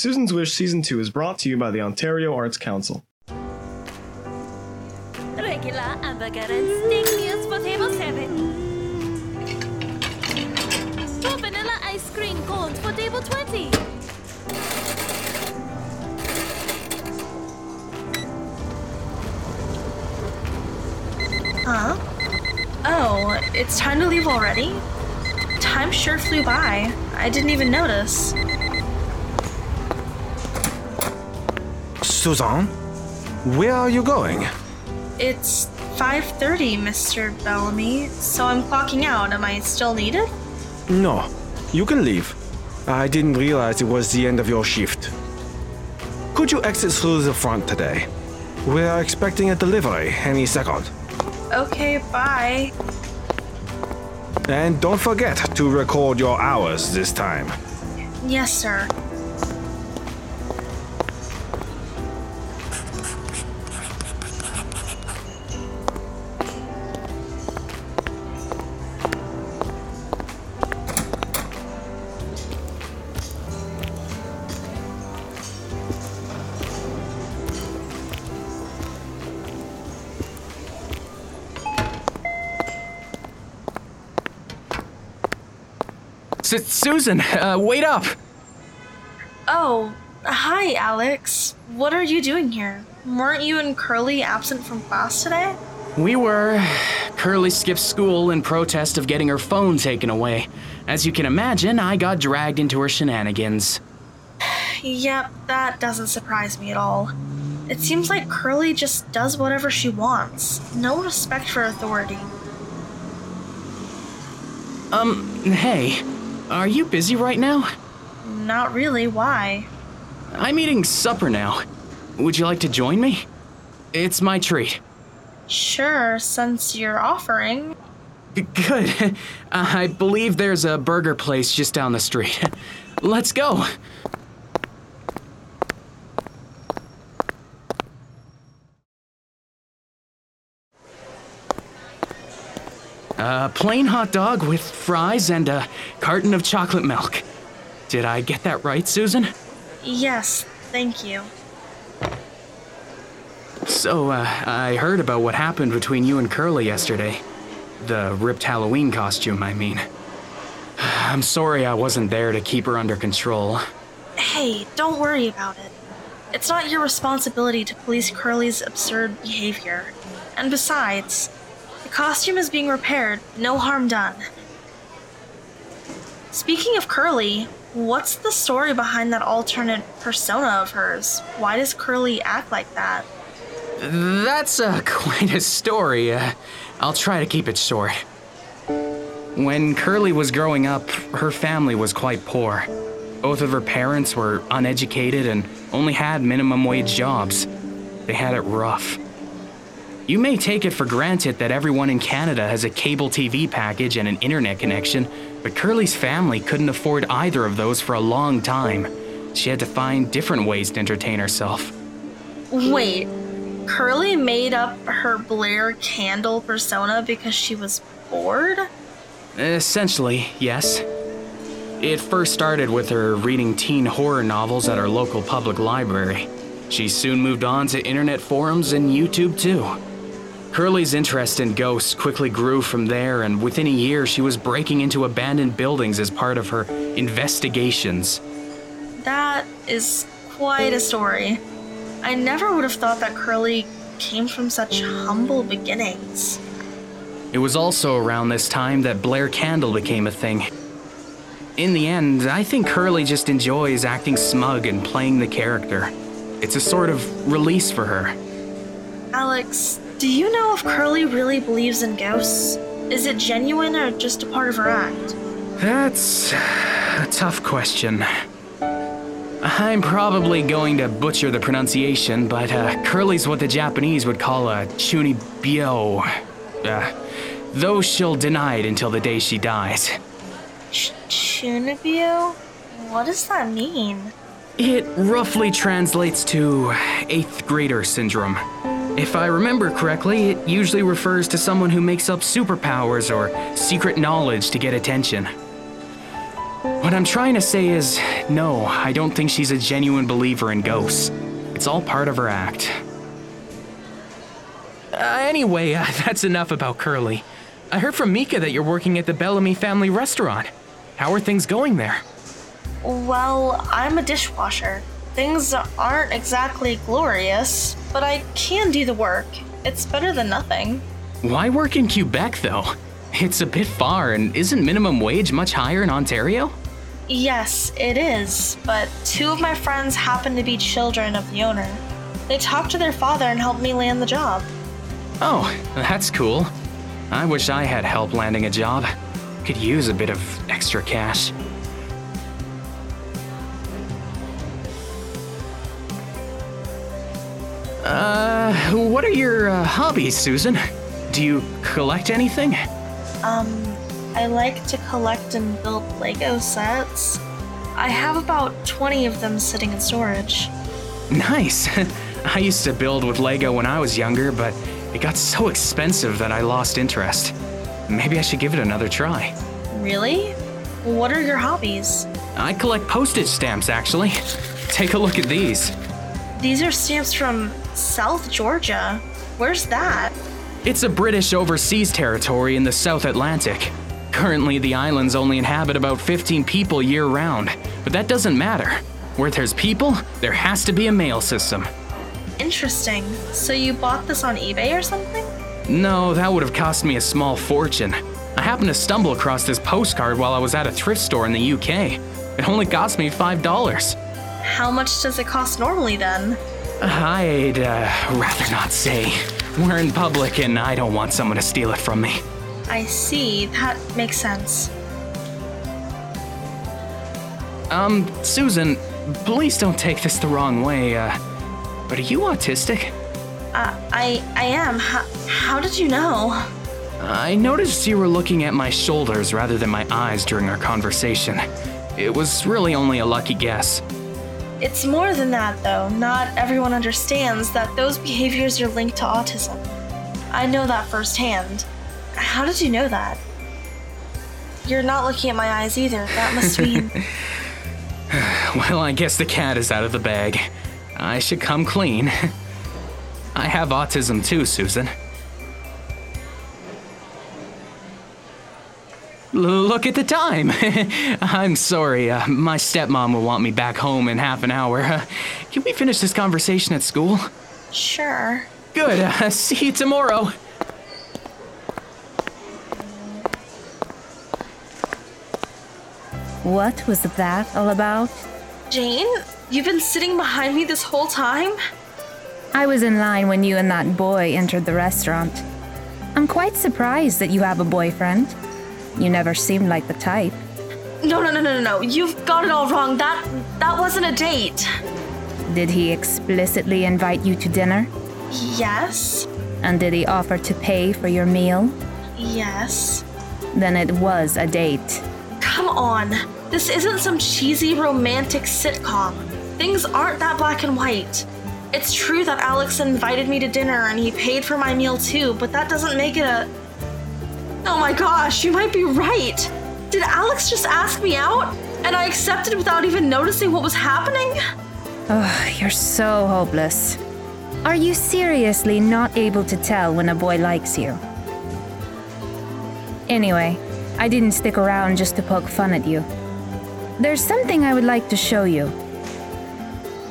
Susan's Wish Season 2 is brought to you by the Ontario Arts Council. Regular hamburger and steak meals for table 7. Two vanilla ice cream cones for table 20. Huh? Oh, it's time to leave already? Time sure flew by. I didn't even notice. Suzanne? Where are you going? It's 5:30, Mr. Bellamy, so I'm clocking out. Am I still needed? No, you can leave. I didn't realize it was the end of your shift. Could you exit through the front today? We are expecting a delivery any second. Okay, bye. And don't forget to record your hours this time. Yes, sir. S- Susan, uh, wait up! Oh, hi, Alex. What are you doing here? Weren't you and Curly absent from class today? We were. Curly skipped school in protest of getting her phone taken away. As you can imagine, I got dragged into her shenanigans. Yep, that doesn't surprise me at all. It seems like Curly just does whatever she wants. No respect for authority. Um, hey, are you busy right now? Not really, why? I'm eating supper now. Would you like to join me? It's my treat. Sure, since you're offering. G- Good. Uh, I believe there's a burger place just down the street. Let's go. A plain hot dog with fries and a carton of chocolate milk. Did I get that right, Susan? Yes, thank you. So, uh, I heard about what happened between you and Curly yesterday. The ripped Halloween costume, I mean. I'm sorry I wasn't there to keep her under control. Hey, don't worry about it. It's not your responsibility to police Curly's absurd behavior. And besides, costume is being repaired, no harm done. Speaking of Curly, what's the story behind that alternate persona of hers? Why does Curly act like that? That's uh, quite a story. Uh, I'll try to keep it short. When Curly was growing up, her family was quite poor. Both of her parents were uneducated and only had minimum wage jobs. They had it rough. You may take it for granted that everyone in Canada has a cable TV package and an internet connection, but Curly's family couldn't afford either of those for a long time. She had to find different ways to entertain herself. Wait, Curly made up her Blair Candle persona because she was bored? Essentially, yes. It first started with her reading teen horror novels at our local public library. She soon moved on to internet forums and YouTube too. Curly's interest in ghosts quickly grew from there, and within a year, she was breaking into abandoned buildings as part of her investigations. That is quite a story. I never would have thought that Curly came from such humble beginnings. It was also around this time that Blair Candle became a thing. In the end, I think Curly just enjoys acting smug and playing the character. It's a sort of release for her. Alex, do you know if Curly really believes in ghosts? Is it genuine or just a part of her act? That's a tough question. I'm probably going to butcher the pronunciation, but uh, Curly's what the Japanese would call a chunibyo. Uh, though she'll deny it until the day she dies. Ch- Chunibyo? What does that mean? It roughly translates to eighth grader syndrome. If I remember correctly, it usually refers to someone who makes up superpowers or secret knowledge to get attention. What I'm trying to say is no, I don't think she's a genuine believer in ghosts. It's all part of her act. Uh, anyway, uh, that's enough about Curly. I heard from Mika that you're working at the Bellamy family restaurant. How are things going there? Well, I'm a dishwasher. Things aren't exactly glorious, but I can do the work. It's better than nothing. Why work in Quebec, though? It's a bit far, and isn't minimum wage much higher in Ontario? Yes, it is, but two of my friends happen to be children of the owner. They talked to their father and helped me land the job. Oh, that's cool. I wish I had help landing a job. Could use a bit of extra cash. Uh, what are your uh, hobbies, Susan? Do you collect anything? Um, I like to collect and build Lego sets. I have about 20 of them sitting in storage. Nice. I used to build with Lego when I was younger, but it got so expensive that I lost interest. Maybe I should give it another try. Really? What are your hobbies? I collect postage stamps, actually. Take a look at these. These are stamps from South Georgia. Where's that? It's a British overseas territory in the South Atlantic. Currently, the islands only inhabit about 15 people year round, but that doesn't matter. Where there's people, there has to be a mail system. Interesting. So you bought this on eBay or something? No, that would have cost me a small fortune. I happened to stumble across this postcard while I was at a thrift store in the UK. It only cost me $5. How much does it cost normally then? I'd uh, rather not say. We're in public and I don't want someone to steal it from me. I see. That makes sense. Um, Susan, please don't take this the wrong way, uh, but are you autistic? Uh, I I am. How, how did you know? I noticed you were looking at my shoulders rather than my eyes during our conversation. It was really only a lucky guess. It's more than that, though. Not everyone understands that those behaviors are linked to autism. I know that firsthand. How did you know that? You're not looking at my eyes either. That must mean. Well, I guess the cat is out of the bag. I should come clean. I have autism too, Susan. Look at the time. I'm sorry, uh, my stepmom will want me back home in half an hour. Uh, can we finish this conversation at school? sure. Good, uh, see you tomorrow. What was that all about? Jane, you've been sitting behind me this whole time? I was in line when you and that boy entered the restaurant. I'm quite surprised that you have a boyfriend. You never seemed like the type. No, no, no, no, no, no. You've got it all wrong. That that wasn't a date. Did he explicitly invite you to dinner? Yes. And did he offer to pay for your meal? Yes. Then it was a date. Come on. This isn't some cheesy romantic sitcom. Things aren't that black and white. It's true that Alex invited me to dinner and he paid for my meal too, but that doesn't make it a. Oh my gosh, you might be right. Did Alex just ask me out? And I accepted without even noticing what was happening? Ugh, you're so hopeless. Are you seriously not able to tell when a boy likes you? Anyway, I didn't stick around just to poke fun at you. There's something I would like to show you.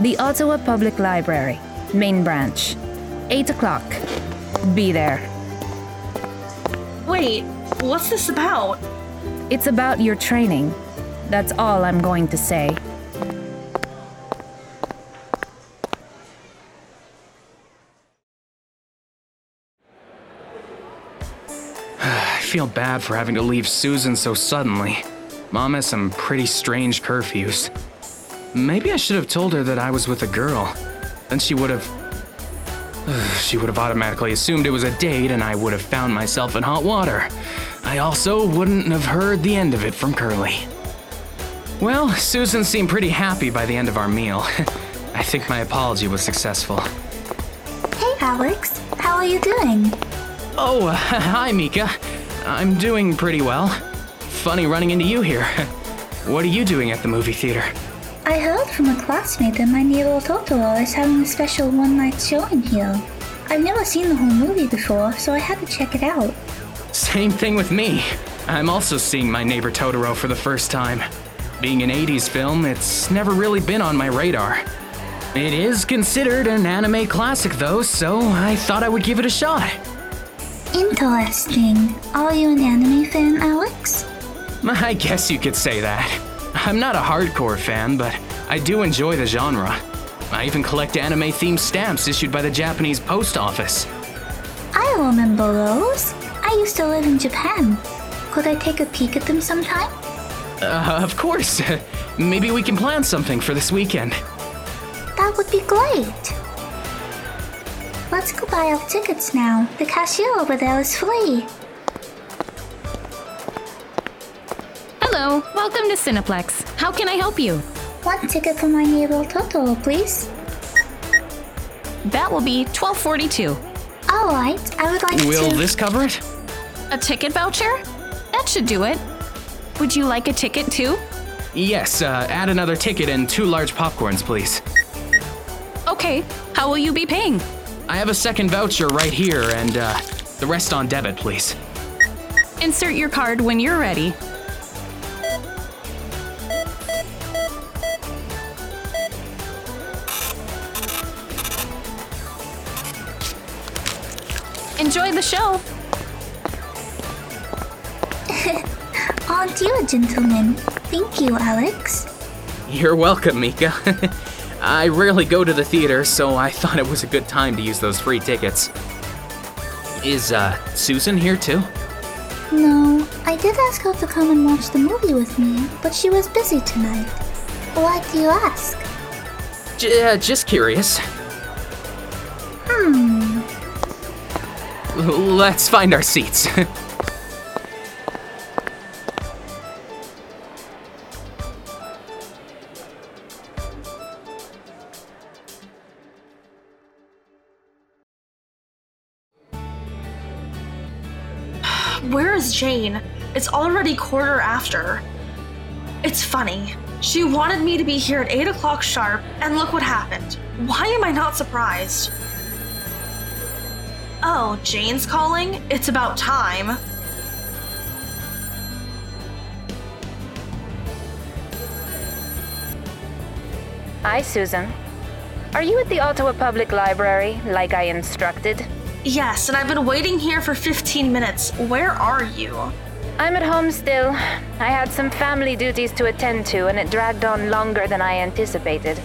The Ottawa Public Library, main branch. 8 o'clock. Be there. Wait, what's this about? It's about your training. That's all I'm going to say. I feel bad for having to leave Susan so suddenly. Mom has some pretty strange curfews. Maybe I should have told her that I was with a girl. Then she would have. She would have automatically assumed it was a date and I would have found myself in hot water. I also wouldn't have heard the end of it from Curly. Well, Susan seemed pretty happy by the end of our meal. I think my apology was successful. Hey, Alex. How are you doing? Oh, uh, hi, Mika. I'm doing pretty well. Funny running into you here. What are you doing at the movie theater? I heard from a classmate that my neighbor Totoro is having a special one night showing here. I've never seen the whole movie before, so I had to check it out. Same thing with me. I'm also seeing My Neighbor Totoro for the first time. Being an 80s film, it's never really been on my radar. It is considered an anime classic though, so I thought I would give it a shot. Interesting. Are you an anime fan, Alex? I guess you could say that. I'm not a hardcore fan, but I do enjoy the genre. I even collect anime themed stamps issued by the Japanese post office. I remember those. I used to live in Japan. Could I take a peek at them sometime? Uh, of course. Maybe we can plan something for this weekend. That would be great. Let's go buy our tickets now. The cashier over there is free. Welcome to Cineplex. How can I help you? One ticket for my neighbor Totoro, please. That will be 1242. All right, I would like Will to. this cover it? A ticket voucher? That should do it. Would you like a ticket too? Yes, uh, add another ticket and two large popcorns, please. Okay, how will you be paying? I have a second voucher right here, and uh, the rest on debit, please. Insert your card when you're ready. Show. Aren't you a gentleman? Thank you, Alex. You're welcome, Mika. I rarely go to the theater, so I thought it was a good time to use those free tickets. Is, uh, Susan here too? No, I did ask her to come and watch the movie with me, but she was busy tonight. Why do you ask? J- uh, just curious. Let's find our seats. Where is Jane? It's already quarter after. It's funny. She wanted me to be here at 8 o'clock sharp, and look what happened. Why am I not surprised? Oh, Jane's calling? It's about time. Hi, Susan. Are you at the Ottawa Public Library, like I instructed? Yes, and I've been waiting here for 15 minutes. Where are you? I'm at home still. I had some family duties to attend to, and it dragged on longer than I anticipated.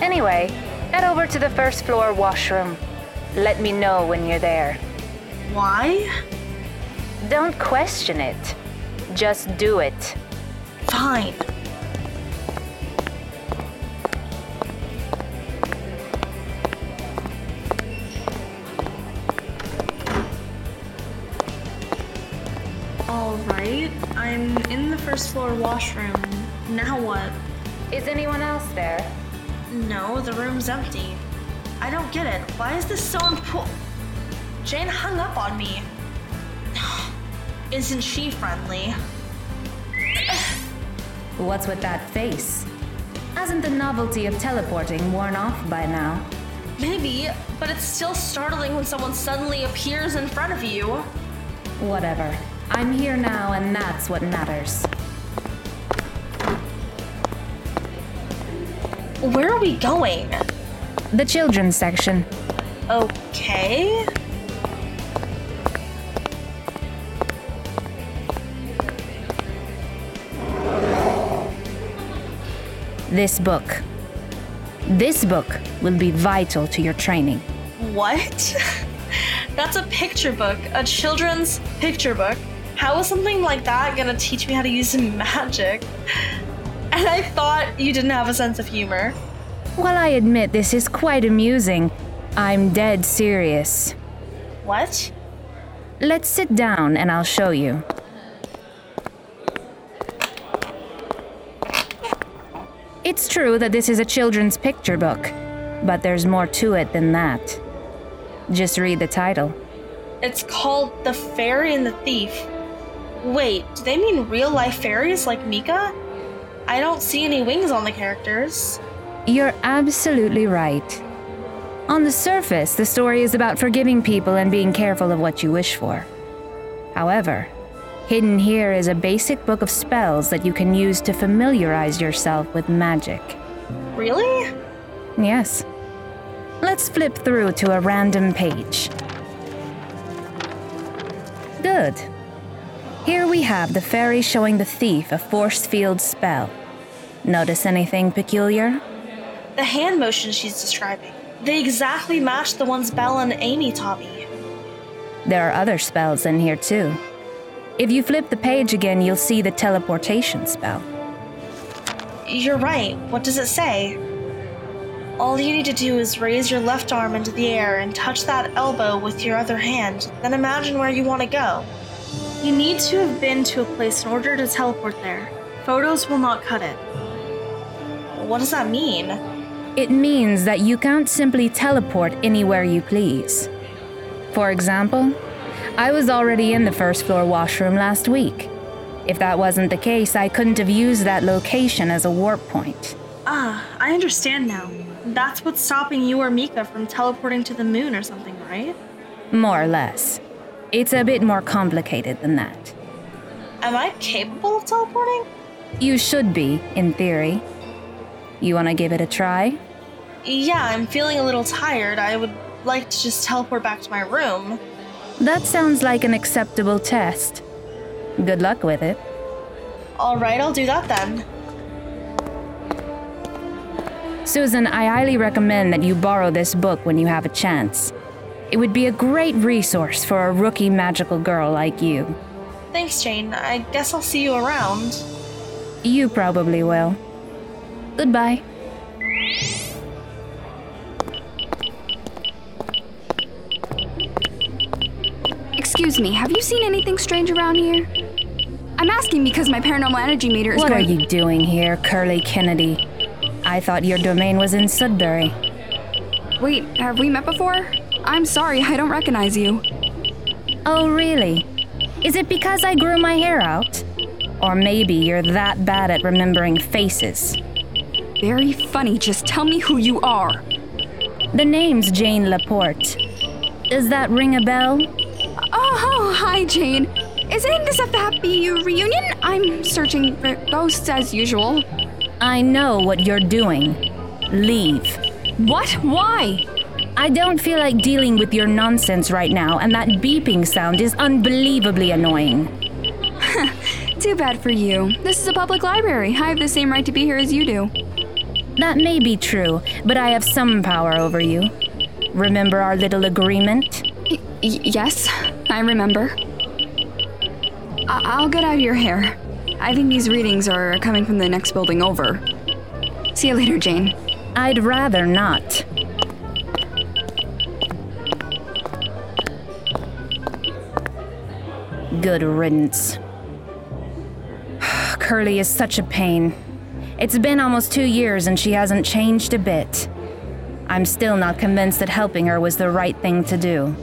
Anyway, head over to the first floor washroom. Let me know when you're there. Why? Don't question it. Just do it. Fine. All right, I'm in the first floor washroom. Now what? Is anyone else there? No, the room's empty. I don't get it. Why is this so important? Jane hung up on me. Isn't she friendly? What's with that face? Hasn't the novelty of teleporting worn off by now? Maybe, but it's still startling when someone suddenly appears in front of you. Whatever. I'm here now, and that's what matters. Where are we going? The children's section. Okay. This book. This book will be vital to your training. What? That's a picture book, a children's picture book. How is something like that gonna teach me how to use magic? And I thought you didn't have a sense of humor. While I admit this is quite amusing, I'm dead serious. What? Let's sit down and I'll show you. It's true that this is a children's picture book, but there's more to it than that. Just read the title. It's called The Fairy and the Thief. Wait, do they mean real life fairies like Mika? I don't see any wings on the characters. You're absolutely right. On the surface, the story is about forgiving people and being careful of what you wish for. However, hidden here is a basic book of spells that you can use to familiarize yourself with magic. Really? Yes. Let's flip through to a random page. Good. Here we have the fairy showing the thief a force field spell. Notice anything peculiar? The hand motions she's describing. They exactly match the ones Belle and Amy taught me. There are other spells in here too. If you flip the page again, you'll see the teleportation spell. You're right. What does it say? All you need to do is raise your left arm into the air and touch that elbow with your other hand, then imagine where you want to go. You need to have been to a place in order to teleport there. Photos will not cut it. What does that mean? It means that you can't simply teleport anywhere you please. For example, I was already in the first floor washroom last week. If that wasn't the case, I couldn't have used that location as a warp point. Ah, I understand now. That's what's stopping you or Mika from teleporting to the moon or something, right? More or less. It's a bit more complicated than that. Am I capable of teleporting? You should be, in theory. You want to give it a try? Yeah, I'm feeling a little tired. I would like to just teleport back to my room. That sounds like an acceptable test. Good luck with it. Alright, I'll do that then. Susan, I highly recommend that you borrow this book when you have a chance. It would be a great resource for a rookie magical girl like you. Thanks, Jane. I guess I'll see you around. You probably will. Goodbye. Excuse me, have you seen anything strange around here? I'm asking because my paranormal energy meter is What are you doing here, Curly Kennedy? I thought your domain was in Sudbury. Wait, have we met before? I'm sorry, I don't recognize you. Oh, really? Is it because I grew my hair out? Or maybe you're that bad at remembering faces. Very funny, just tell me who you are. The name's Jane Laporte. Does that ring a bell? Oh, hi, Jane. Isn't this a happy reunion? I'm searching for ghosts as usual. I know what you're doing. Leave. What? Why? I don't feel like dealing with your nonsense right now, and that beeping sound is unbelievably annoying. Too bad for you. This is a public library. I have the same right to be here as you do. That may be true, but I have some power over you. Remember our little agreement? Y- yes, I remember. I- I'll get out of your hair. I think these readings are coming from the next building over. See you later, Jane. I'd rather not. Good riddance. Curly is such a pain. It's been almost two years and she hasn't changed a bit. I'm still not convinced that helping her was the right thing to do.